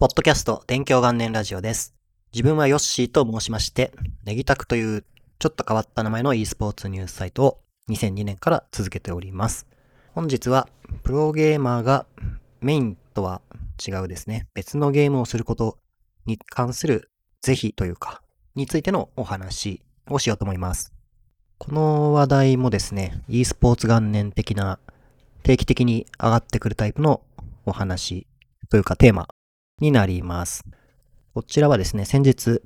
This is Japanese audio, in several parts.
ポッドキャスト勉強元年ラジオです。自分はヨッシーと申しまして、ネギタクというちょっと変わった名前の e スポーツニュースサイトを2002年から続けております。本日はプロゲーマーがメインとは違うですね、別のゲームをすることに関する是非というか、についてのお話をしようと思います。この話題もですね、e スポーツ元年的な定期的に上がってくるタイプのお話というかテーマになります。こちらはですね、先日、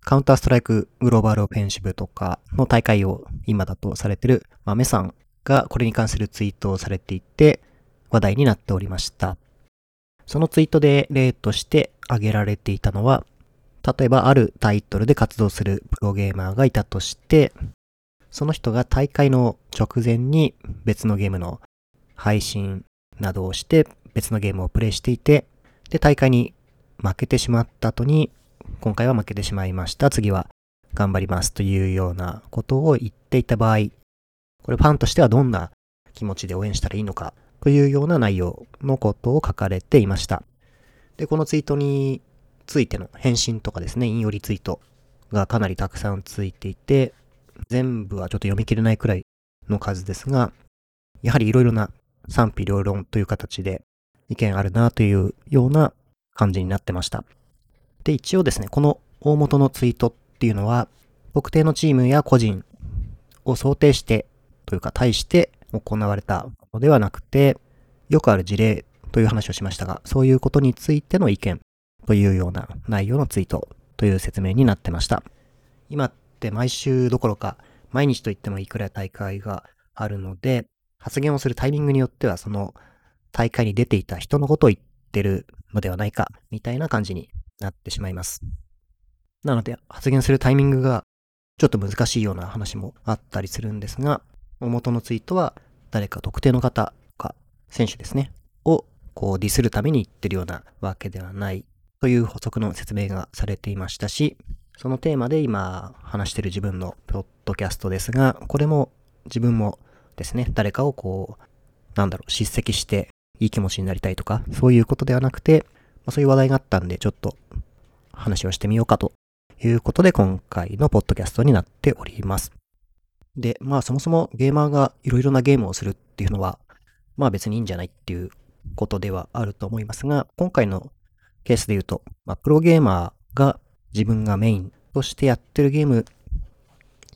カウンターストライクグローバルオフェンシブとかの大会を今だとされてる豆さんがこれに関するツイートをされていて話題になっておりました。そのツイートで例として挙げられていたのは、例えばあるタイトルで活動するプロゲーマーがいたとして、その人が大会の直前に別のゲームの配信などをして別のゲームをプレイしていて、で、大会に負けてしまった後に、今回は負けてしまいました。次は頑張りますというようなことを言っていた場合、これファンとしてはどんな気持ちで応援したらいいのかというような内容のことを書かれていました。で、このツイートについての返信とかですね、引用リツイートがかなりたくさんついていて、全部はちょっと読み切れないくらいの数ですが、やはりいろいろな賛否両論という形で意見あるなというような感じになってました。で、一応ですね、この大元のツイートっていうのは、特定のチームや個人を想定してというか対して行われたのではなくて、よくある事例という話をしましたが、そういうことについての意見というような内容のツイートという説明になってました。今って毎週どころか毎日と言ってもいくら大会があるので、発言をするタイミングによってはその大会に出ていた人のことを言ってるのではないか、みたいな感じになってしまいます。なので、発言するタイミングがちょっと難しいような話もあったりするんですが、元のツイートは誰か特定の方とか、選手ですね、をこうディスるために言ってるようなわけではないという補足の説明がされていましたし、そのテーマで今話してる自分のポッドキャストですが、これも自分もですね、誰かをこう、なんだろう、叱責していい気持ちになりたいとか、そういうことではなくて、まあ、そういう話題があったんで、ちょっと話をしてみようかということで、今回のポッドキャストになっております。で、まあそもそもゲーマーがいろいろなゲームをするっていうのは、まあ別にいいんじゃないっていうことではあると思いますが、今回のケースで言うと、まあプロゲーマーが自分がメインとしてやってるゲーム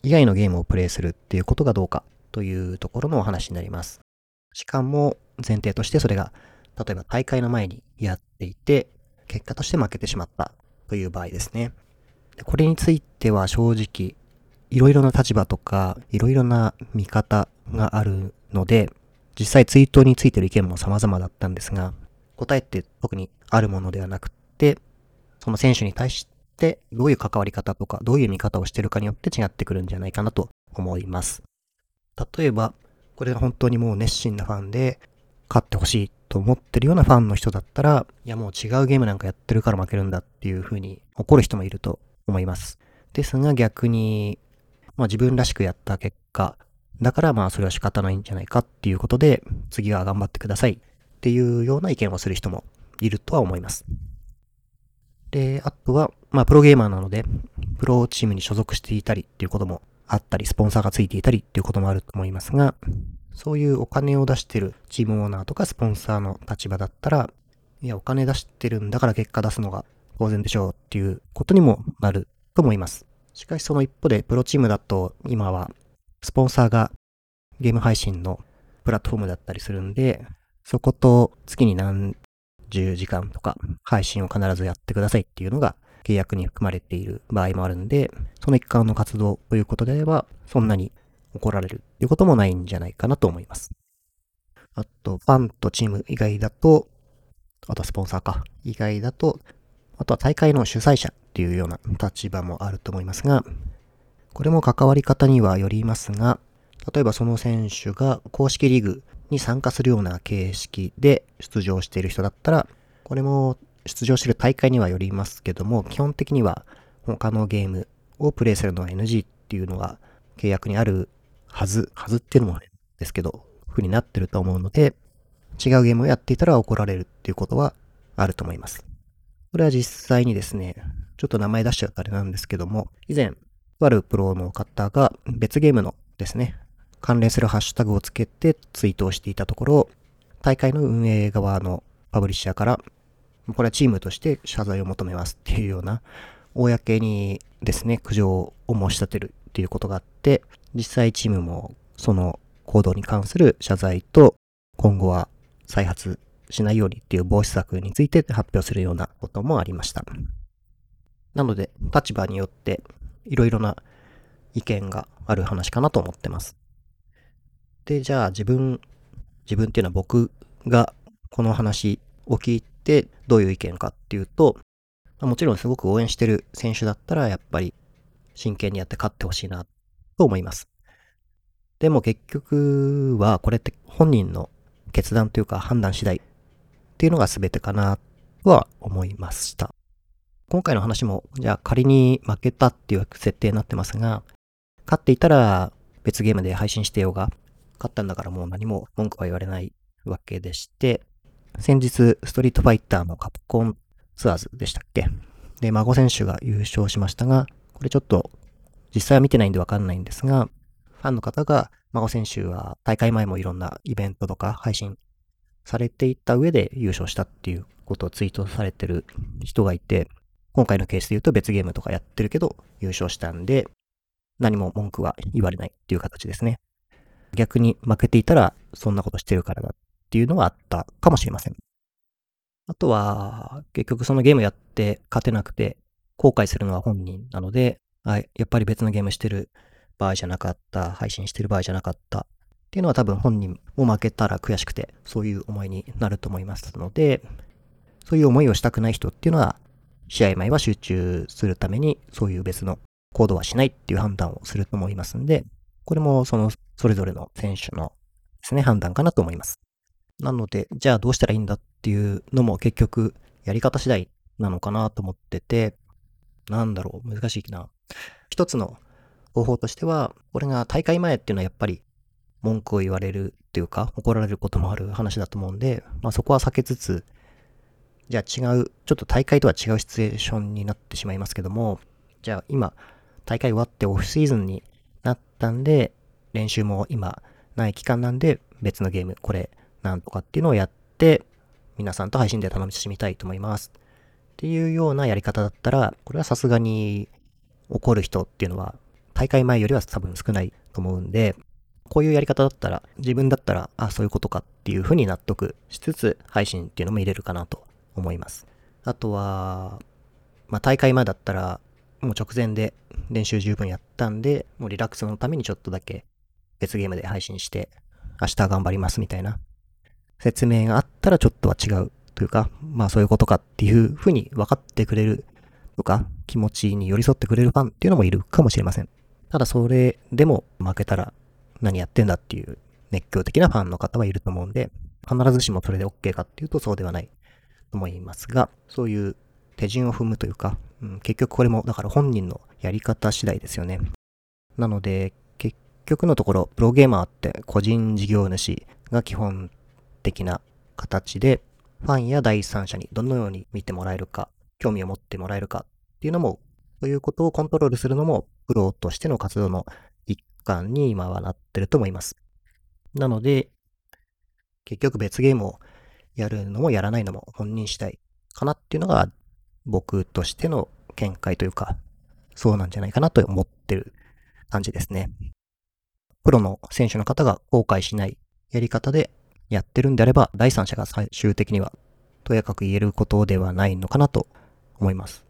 以外のゲームをプレイするっていうことがどうかというところのお話になります。しかも前提としてそれが例えば大会の前にやっていて結果として負けてしまったという場合ですね。これについては正直いろいろな立場とかいろいろな見方があるので実際ツイートについてる意見も様々だったんですが答えって特にあるものではなくてその選手に対してどういう関わり方とかどういう見方をしてるかによって違ってくるんじゃないかなと思います。例えばこれが本当にもう熱心なファンで、勝ってほしいと思ってるようなファンの人だったら、いやもう違うゲームなんかやってるから負けるんだっていう風に怒る人もいると思います。ですが逆に、まあ自分らしくやった結果、だからまあそれは仕方ないんじゃないかっていうことで、次は頑張ってくださいっていうような意見をする人もいるとは思います。で、あとは、まあプロゲーマーなので、プロチームに所属していたりっていうこともあったり、スポンサーがついていたりっていうこともあると思いますが、そういうお金を出してるチームオーナーとかスポンサーの立場だったら、いや、お金出してるんだから結果出すのが当然でしょうっていうことにもなると思います。しかしその一方で、プロチームだと今はスポンサーがゲーム配信のプラットフォームだったりするんで、そこと月に何十時間とか配信を必ずやってくださいっていうのが契約に含まれている場合もあるんで、その一環の活動ということであれば、そんなに怒られるっていうこともないんじゃないかなと思います。あと、ファンとチーム以外だと、あとはスポンサーか、以外だと、あとは大会の主催者っていうような立場もあると思いますが、これも関わり方にはよりますが、例えばその選手が公式リーグに参加するような形式で出場している人だったら、これも出場してる大会にはよりますけども、基本的には他のゲームをプレイするのは NG っていうのが契約にあるはず、はずっていうのもですけど、風になってると思うので、違うゲームをやっていたら怒られるっていうことはあると思います。これは実際にですね、ちょっと名前出しちゃうとあれなんですけども、以前、とあるプロの方が別ゲームのですね、関連するハッシュタグをつけてツイートをしていたところ、大会の運営側のパブリッシャーから、これはチームとして謝罪を求めますっていうような、公にですね、苦情を申し立てるっていうことがあって、実際チームもその行動に関する謝罪と、今後は再発しないようにっていう防止策について発表するようなこともありました。なので、立場によっていろいろな意見がある話かなと思ってます。で、じゃあ自分、自分っていうのは僕がこの話を聞いてどういう意見かっていうと、まもちろんすごく応援してる選手だったらやっぱり真剣にやって勝ってほしいなと思います。でも結局はこれって本人の決断というか判断次第っていうのが全てかなとは思いました。今回の話も、じゃあ仮に負けたっていう設定になってますが、勝っていたら別ゲームで配信してようが、勝ったんだからもう何も文句は言われないわけでして、先日、ストリートファイターのカプコンツアーズでしたっけ？で、孫選手が優勝しましたが、これちょっと実際は見てないんでわかんないんですが、ファンの方が、孫選手は大会前もいろんなイベントとか配信されていった上で優勝したっていうことをツイートされてる人がいて、今回のケースで言うと別ゲームとかやってるけど優勝したんで、何も文句は言われないっていう形ですね。逆に負けていたらそんなことしてるからだっていうのはあったかもしれません。あとは、結局そのゲームやって勝てなくて後悔するのは本人なので、はい、やっぱり別のゲームしてる場合じゃなかった、配信してる場合じゃなかったっていうのは多分本人も負けたら悔しくてそういう思いになると思いますので、そういう思いをしたくない人っていうのは試合前は集中するためにそういう別の行動はしないっていう判断をすると思いますんで、これもそのそれぞれの選手のですね、判断かなと思います。なので、じゃあどうしたらいいんだっていうのも結局やり方次第なのかなと思ってて、なんだろう、難しいな。一つの方法としては、これが大会前っていうのはやっぱり文句を言われるっていうか、怒られることもある話だと思うんで、まあそこは避けつつ、じゃあ違う、ちょっと大会とは違うシチュエーションになってしまいますけども、じゃあ今、大会終わってオフシーズンになったんで、練習も今ない期間なんで、別のゲーム、これ、なんとかっていうのをやって、皆さんと配信で楽しみたいと思います。っていうようなやり方だったら、これはさすがに怒る人っていうのは、大会前よりは多分少ないと思うんで、こういうやり方だったら、自分だったら、あ、そういうことかっていうふうに納得しつつ、配信っていうのも入れるかなと思います。あとは、まあ、大会前だったら、もう直前で練習十分やったんで、もうリラックスのためにちょっとだけ別ゲームで配信して、明日頑張りますみたいな説明があったらちょっとは違うというか、まあそういうことかっていうふうに分かってくれるとか、気持ちに寄り添ってくれるファンっていうのもいるかもしれません。ただそれでも負けたら何やってんだっていう熱狂的なファンの方はいると思うんで、必ずしもそれで OK かっていうとそうではないと思いますが、そういう手順を踏むというか、うん、結局これもだから本人のやり方次第ですよね。なので、結局のところ、プロゲーマーって個人事業主が基本的な形で、ファンや第三者にどのように見てもらえるか、興味を持ってもらえるかっていうのも、そういうことをコントロールするのも、プロとしての活動の一環に今はなってると思います。なので、結局別ゲームをやるのもやらないのも本人次第かなっていうのが僕としての見解というか、そうなんじゃないかなと思ってる感じですね。プロの選手の方が後悔しないやり方でやってるんであれば、第三者が最終的にはとやかく言えることではないのかなと思います。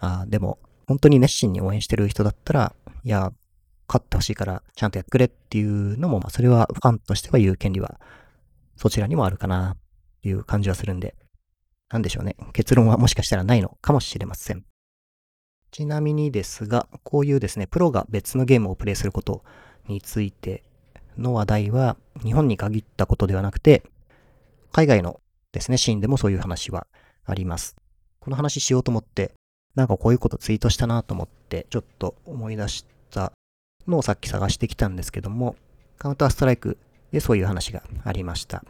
あでも、本当に熱心に応援してる人だったら、いや、勝ってほしいからちゃんとやってくれっていうのも、まあ、それはファンとしては言う権利はそちらにもあるかなっていう感じはするんで、なんでしょうね。結論はもしかしたらないのかもしれません。ちなみにですが、こういうですね、プロが別のゲームをプレイすることについての話題は、日本に限ったことではなくて、海外のですね、シーンでもそういう話はあります。この話しようと思って、なんかこういうことツイートしたなと思って、ちょっと思い出したのをさっき探してきたんですけども、カウンターストライクでそういう話がありました。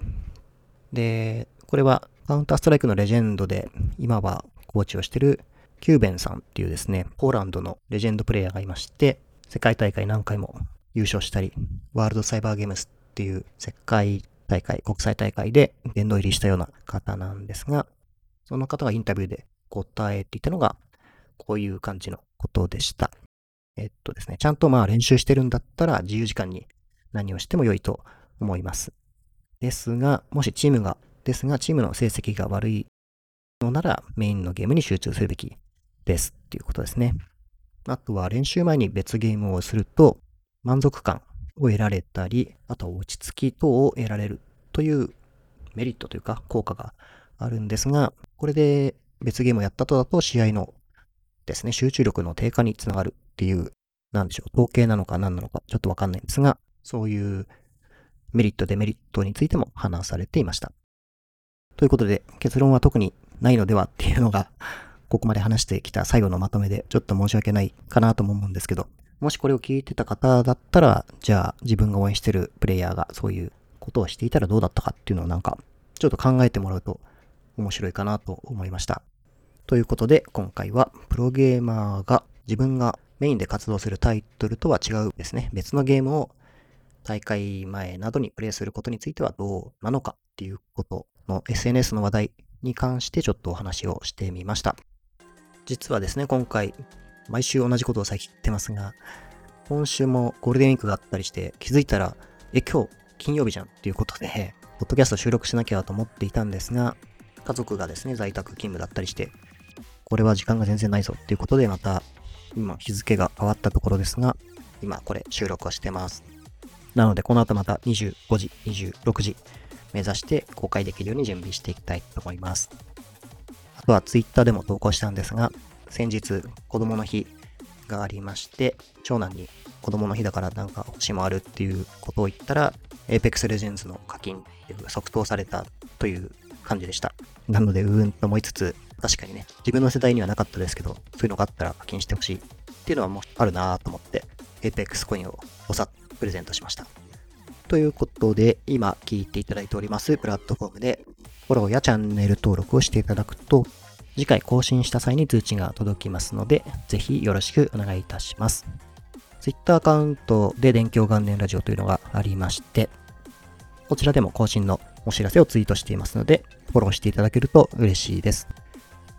で、これはカウンターストライクのレジェンドで、今はコーチをしてるキューベンさんっていうですね、ポーランドのレジェンドプレイヤーがいまして、世界大会何回も優勝したり、ワールドサイバーゲームスっていう世界大会、国際大会で殿堂入りしたような方なんですが、その方がインタビューで答えていたのが、こういう感じのことでした。えっとですね、ちゃんとまあ練習してるんだったら自由時間に何をしても良いと思います。ですが、もしチームが、ですがチームの成績が悪いのならメインのゲームに集中するべきですっていうことですね。あとは練習前に別ゲームをすると満足感を得られたり、あと落ち着き等を得られるというメリットというか効果があるんですが、これで別ゲームをやったとだと試合のですね、集中力の低下につながるっていう、なんでしょう、統計なのか何なのかちょっとわかんないんですが、そういうメリット、デメリットについても話されていました。ということで、結論は特にないのではっていうのが、ここまで話してきた最後のまとめで、ちょっと申し訳ないかなとも思うんですけど、もしこれを聞いてた方だったら、じゃあ自分が応援してるプレイヤーがそういうことをしていたらどうだったかっていうのをなんか、ちょっと考えてもらうと面白いかなと思いました。ということで、今回はプロゲーマーが自分がメインで活動するタイトルとは違うですね、別のゲームを大会前などにプレイすることについてはどうなのかっていうことの SNS の話題に関してちょっとお話をしてみました。実はですね、今回、毎週同じことを最近言ってますが、今週もゴールデンウィークがあったりして、気づいたら、え、今日金曜日じゃんっていうことで、ポッドキャスト収録しなきゃと思っていたんですが、家族がですね、在宅勤務だったりして、これは時間が全然ないぞっていうことで、また、今日付が変わったところですが、今これ収録をしてます。なので、この後また25時、26時目指して公開できるように準備していきたいと思います。あとは Twitter でも投稿したんですが、先日子供の日がありまして、長男に子供の日だからなんか欲しいもあるっていうことを言ったら、Apex Legends の課金っていう即答されたという感じでした。なので、うーんと思いつつ、確かにね、自分の世代にはなかったですけど、そういうのがあったら課金してほしいっていうのはもうあるなぁと思って、Apex コインをおさプレゼントしました。ということで、今聞いていただいておりますプラットフォームで、フォローやチャンネル登録をしていただくと、次回更新した際に通知が届きますので、ぜひよろしくお願いいたします。Twitter アカウントで電気元年ラジオというのがありまして、こちらでも更新のお知らせをツイートしていますので、フォローしていただけると嬉しいです。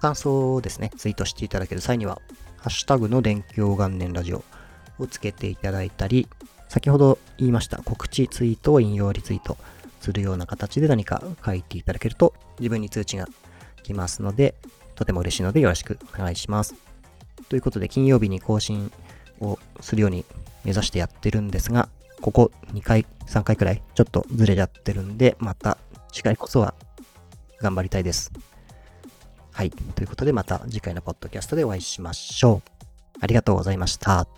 感想をですね、ツイートしていただける際には、ハッシュタグの電気元年ラジオをつけていただいたり、先ほど言いました告知ツイートを引用リツイートするような形で何か書いていただけると自分に通知が来ますので、とても嬉しいのでよろしくお願いします。ということで、金曜日に更新をするように目指してやってるんですが、ここ2回、3回くらいちょっとずれちゃってるんで、また次回こそは頑張りたいです。はい。ということで、また次回のポッドキャストでお会いしましょう。ありがとうございました。